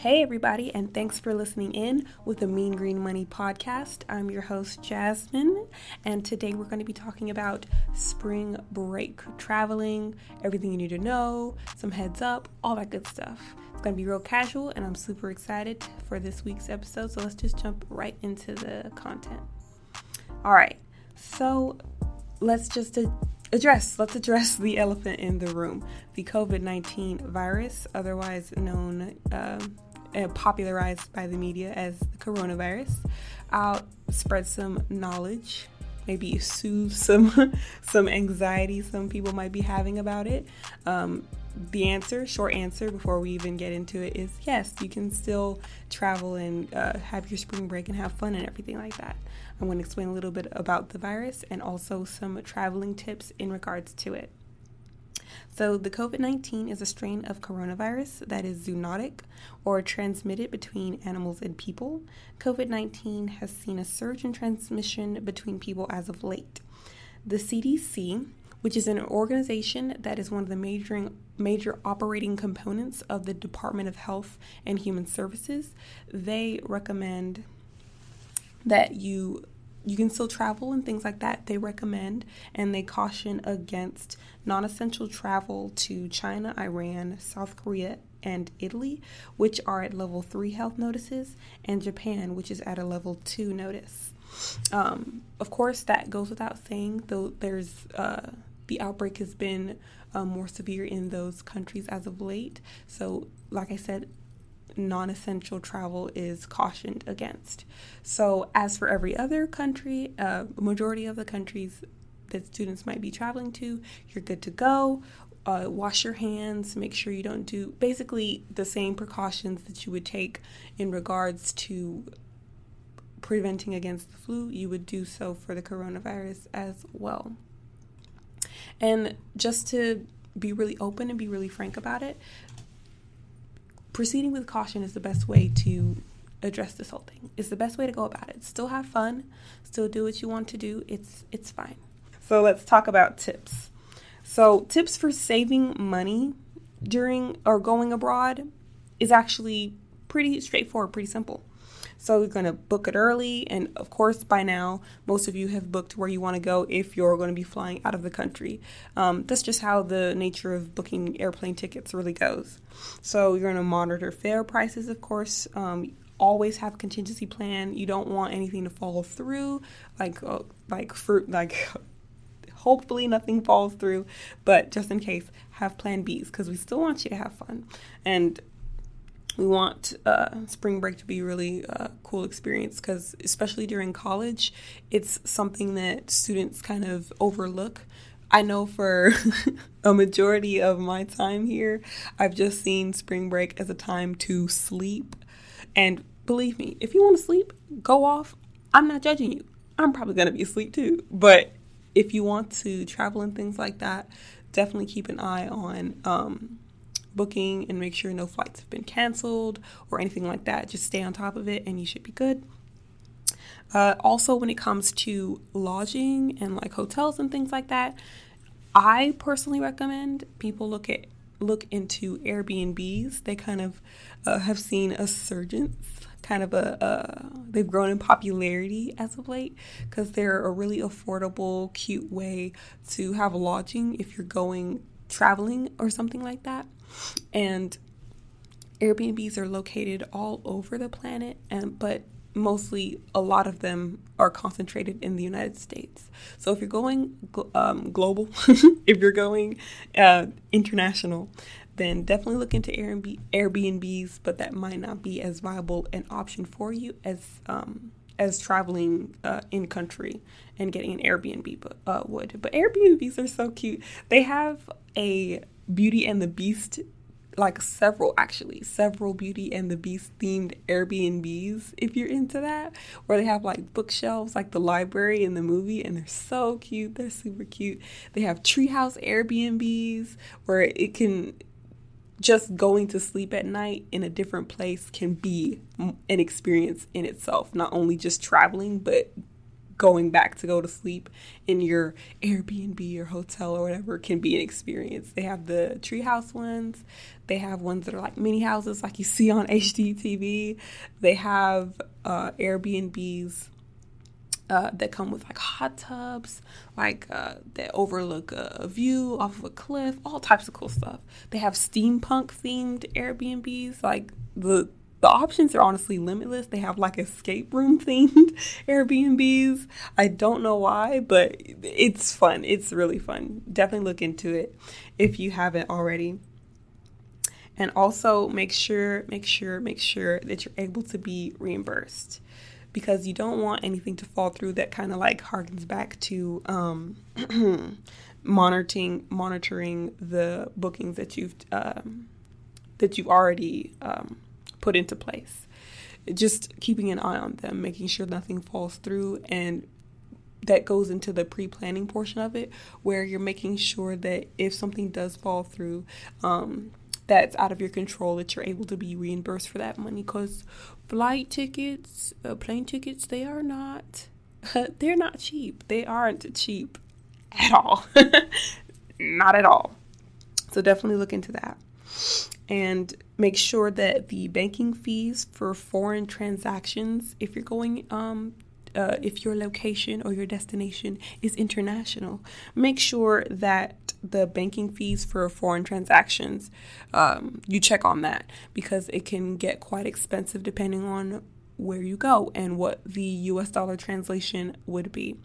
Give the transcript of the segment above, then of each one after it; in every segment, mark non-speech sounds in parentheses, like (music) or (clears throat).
Hey, everybody, and thanks for listening in with the Mean Green Money podcast. I'm your host, Jasmine, and today we're going to be talking about spring break traveling, everything you need to know, some heads up, all that good stuff. It's going to be real casual, and I'm super excited for this week's episode. So let's just jump right into the content. All right, so let's just address let's address the elephant in the room the covid-19 virus otherwise known um, uh, popularized by the media as the coronavirus. I'll spread some knowledge, maybe soothe some (laughs) some anxiety some people might be having about it. Um, the answer, short answer, before we even get into it, is yes. You can still travel and uh, have your spring break and have fun and everything like that. I'm going to explain a little bit about the virus and also some traveling tips in regards to it. So, the COVID 19 is a strain of coronavirus that is zoonotic or transmitted between animals and people. COVID 19 has seen a surge in transmission between people as of late. The CDC, which is an organization that is one of the major, major operating components of the Department of Health and Human Services, they recommend that you you can still travel and things like that. They recommend and they caution against non essential travel to China, Iran, South Korea, and Italy, which are at level three health notices, and Japan, which is at a level two notice. Um, of course, that goes without saying, though there's uh, the outbreak has been uh, more severe in those countries as of late. So, like I said, non essential travel is cautioned against. So, as for every other country, uh, majority of the countries that students might be traveling to, you're good to go. Uh, wash your hands, make sure you don't do basically the same precautions that you would take in regards to preventing against the flu, you would do so for the coronavirus as well. And just to be really open and be really frank about it, proceeding with caution is the best way to address this whole thing. It's the best way to go about it. Still have fun, still do what you want to do. It's it's fine. So let's talk about tips. So tips for saving money during or going abroad is actually pretty straightforward, pretty simple. So you're going to book it early. And of course, by now, most of you have booked where you want to go if you're going to be flying out of the country. Um, that's just how the nature of booking airplane tickets really goes. So you're going to monitor fare prices, of course. Um, always have a contingency plan. You don't want anything to fall through, like uh, like fruit, like (laughs) hopefully nothing falls through, but just in case, have plan Bs because we still want you to have fun. And we want uh, spring break to be really uh, cool experience because especially during college it's something that students kind of overlook. I know for (laughs) a majority of my time here i've just seen spring break as a time to sleep. And believe me if you want to sleep go off. I'm not judging you. I'm probably going to be asleep too. But if you want to travel and things like that definitely keep an eye on um, booking and make sure no flights have been canceled or anything like that. Just stay on top of it and you should be good. Uh, also, when it comes to lodging and like hotels and things like that, I personally recommend people look at look into Airbnbs. They kind of uh, have seen a surge, kind of a uh, they've grown in popularity as of late because they're a really affordable, cute way to have lodging if you're going traveling or something like that. And Airbnbs are located all over the planet, and but mostly a lot of them are concentrated in the United States. So if you're going um, global, (laughs) if you're going uh, international, then definitely look into Airbnb, Airbnbs, but that might not be as viable an option for you as um, as traveling uh, in country and getting an Airbnb uh, would. But Airbnbs are so cute. They have a Beauty and the Beast, like several actually, several Beauty and the Beast themed Airbnbs if you're into that, where they have like bookshelves like the library in the movie, and they're so cute. They're super cute. They have treehouse Airbnbs where it can just going to sleep at night in a different place can be an experience in itself, not only just traveling, but going back to go to sleep in your Airbnb or hotel or whatever can be an experience. They have the treehouse ones. They have ones that are like mini houses, like you see on (laughs) HGTV. They have uh, Airbnbs uh, that come with like hot tubs, like uh, that overlook a, a, view off of a cliff, all types of cool stuff. They have steampunk themed Airbnbs, like the the options are honestly limitless. They have like escape room (laughs) themed Airbnbs. I don't know why, but it's fun. It's really fun. Definitely look into it if you haven't already. And also make sure, make sure, make sure that you're able to be reimbursed because you don't want anything to fall through that kind of like harkens back to um, (clears throat) monitoring monitoring the bookings that you've um, that you've already um, put into place. Just keeping an eye on them, making sure nothing falls through, and that goes into the pre-planning portion of it, where you're making sure that if something does fall through, um, that's out of your control that you're able to be reimbursed for that money. Because flight tickets uh, plane tickets they are not (laughs) they're not cheap. They aren't cheap at all. (laughs) Not at all. So definitely look into that. And make sure that the banking fees for foreign transactions if you're going um, uh, if your location or your destination is international, make sure that the banking fees for foreign transactions, um, you check on that because it can get quite expensive depending on where you go and what the US dollar translation would be.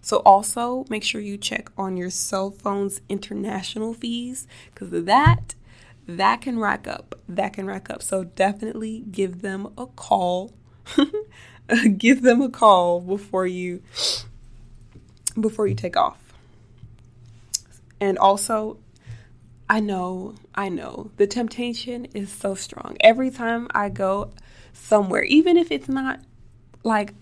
So also make sure you check on your cell phone's international fees because of that that can rack up. That can rack up. So definitely give them a call (laughs) give them a call before you before you take off. And also, I know, I know, the temptation is so strong. Every time I go somewhere, even if it's not like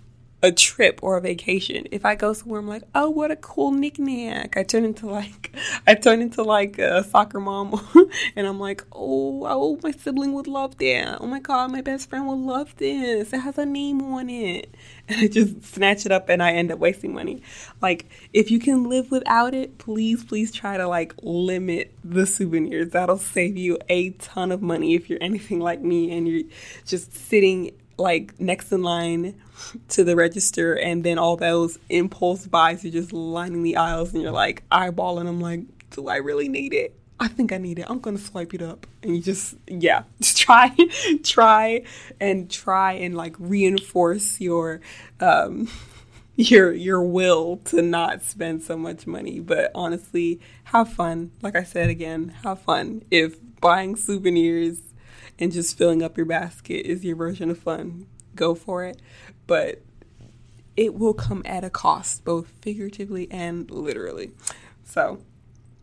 a trip or a vacation. If I go somewhere, I'm like, oh, what a cool knickknack. I turn into like, (laughs) I turn into like a soccer mom, (laughs) and I'm like, oh, oh, my sibling would love that. Oh my god, my best friend would love this. It has a name on it, (laughs) and I just snatch it up, and I end up wasting money. Like, if you can live without it, please, please try to like limit the souvenirs. That'll save you a ton of money if you're anything like me and you're just sitting like next in line to the register and then all those impulse buys are just lining the aisles and you're like eyeballing them like do i really need it? I think i need it. I'm gonna swipe it up. And you just yeah (laughs) just try try and try and like reinforce your um (laughs) your your will to not spend so much money. But honestly have fun. Like i said again have fun. If buying souvenirs and just filling up your basket is your version of fun, go for it. But it will come at a cost, both figuratively and literally. So,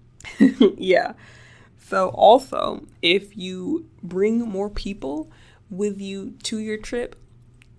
(laughs) yeah. So, also, if you bring more people with you to your trip,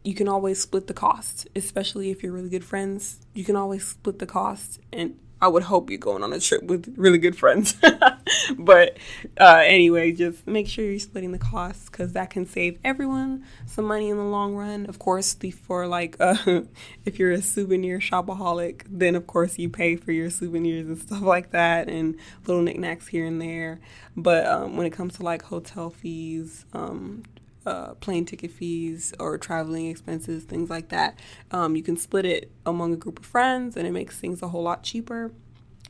you can always split the cost, especially if you're really good friends. You can always split the cost and I would hope you're going on a trip with really good friends. (laughs) but uh, anyway, just make sure you're splitting the costs because that can save everyone some money in the long run. Of course, the, for like uh, (laughs) if you're a souvenir shopaholic, then of course you pay for your souvenirs and stuff like that and little knickknacks here and there. But um, when it comes to like hotel fees, um, uh, plane ticket fees or traveling expenses, things like that. Um, you can split it among a group of friends and it makes things a whole lot cheaper.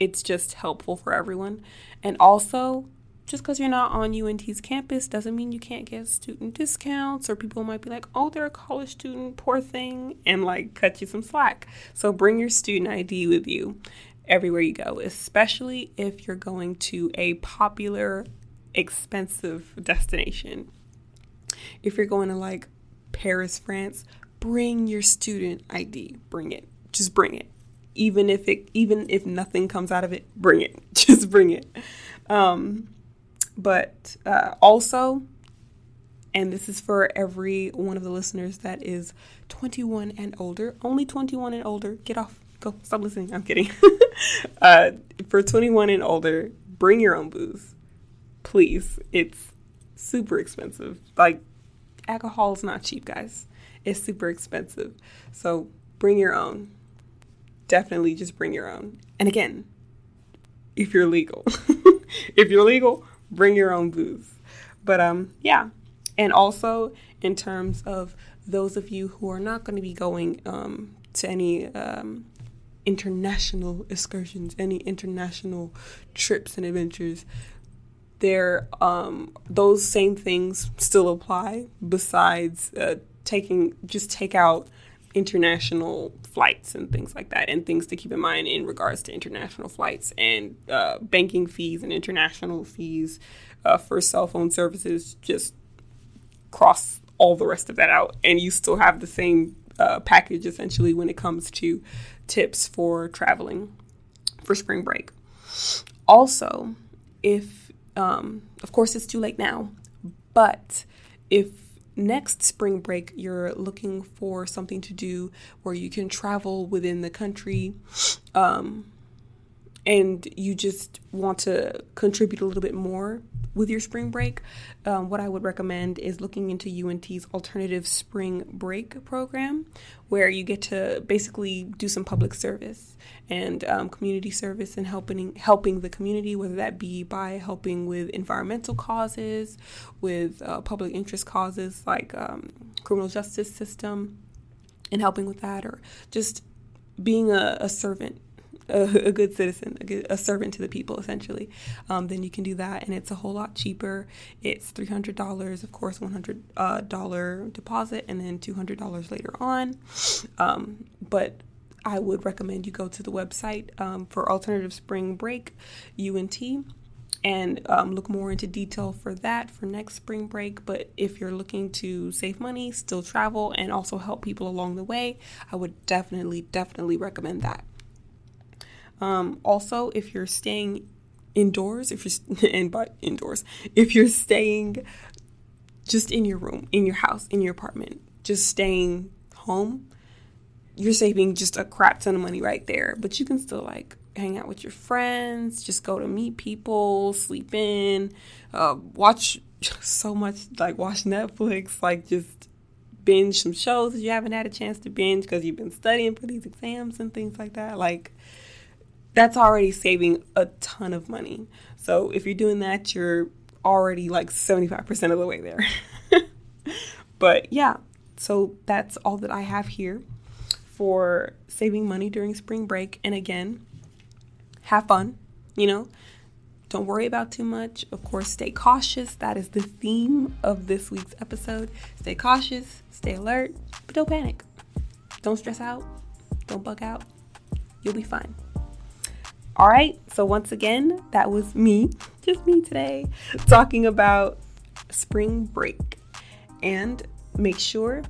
It's just helpful for everyone. And also, just because you're not on UNT's campus doesn't mean you can't get student discounts, or people might be like, oh, they're a college student, poor thing, and like cut you some slack. So bring your student ID with you everywhere you go, especially if you're going to a popular, expensive destination if you're going to like Paris, France, bring your student ID. Bring it. Just bring it. Even if it even if nothing comes out of it, bring it. (laughs) Just bring it. Um, but uh, also, and this is for every one of the listeners that is 21 and older, only 21 and older, get off, go, stop listening. I'm kidding. (laughs) uh, for 21 and older, bring your own booze. Please. It's super expensive. Like, alcohol is not cheap, guys. It's super expensive. So bring your own. Definitely just bring your own. And again, if you're legal. (laughs) if you're legal, bring your own booze. But um yeah. And also in terms of those of you who are not going to be going um, to any um, international excursions, any international trips and adventures, there um, those same things still apply. Besides uh, taking, just take out international flights and things like that, and things to keep in mind in regards to international flights and uh, banking fees and international fees uh, for cell phone services. Just cross all the rest of that out, and you still have the same uh, package essentially when it comes to tips for traveling for spring break. Also, if, um, of course, it's too late now, but if next spring break you're looking for something to do where you can travel within the country, um, and you just want to contribute a little bit more with your spring break, um, what I would recommend is looking into UNT's alternative spring break program, where you get to basically do some public service and um, community service and helping helping the community, whether that be by helping with environmental causes, with uh, public interest causes like um, criminal justice system, and helping with that, or just being a, a servant a, a good citizen, a, good, a, servant to the people, essentially, um, then you can do that, and it's a whole lot cheaper. It's three hundred dollars, of course, one hundred uh, deposit, and then two hundred dollars later on. Um, but I would recommend you go to the website um, for Alternative Spring Break UNT and um, look more into detail for that for next spring break. But if you're looking to save money, still travel, and also help people along the way, I would definitely, definitely recommend that. Um, also, if you're staying indoors, if you're (laughs) and but indoors, if you're staying just in your room, in your house, in your apartment, just staying home, you're saving just a crap ton of money right there. But you can still like hang out with your friends, just go to meet people, sleep in, uh, watch (laughs) so much like watch Netflix, like just binge some shows that you haven't had a chance to binge because you've been studying for these exams and things like that. Like that's already saving a ton of money. So if you're doing that, you're already like 75% of the way there. (laughs) but yeah, so that's all that I have here for saving money during spring break. And again, have fun, you know. Don't worry about too much. Of course, stay cautious. That is the theme of this week's episode. Stay cautious, stay alert, but don't panic. Don't stress out. Don't bug out. You'll be fine. All right, so once again, that was me, just me today, talking about spring break. And make sure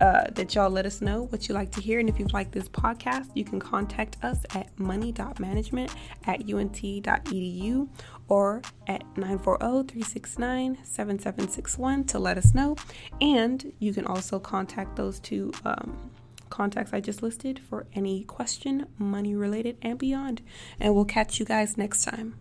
uh, that y'all let us know what you like to hear. And if you like this podcast, you can contact us at money.management at unt.edu or at 940-369-7761 to let us know. And you can also contact those two um, contacts I just listed for any question, money related, and beyond. And we'll catch you guys next time.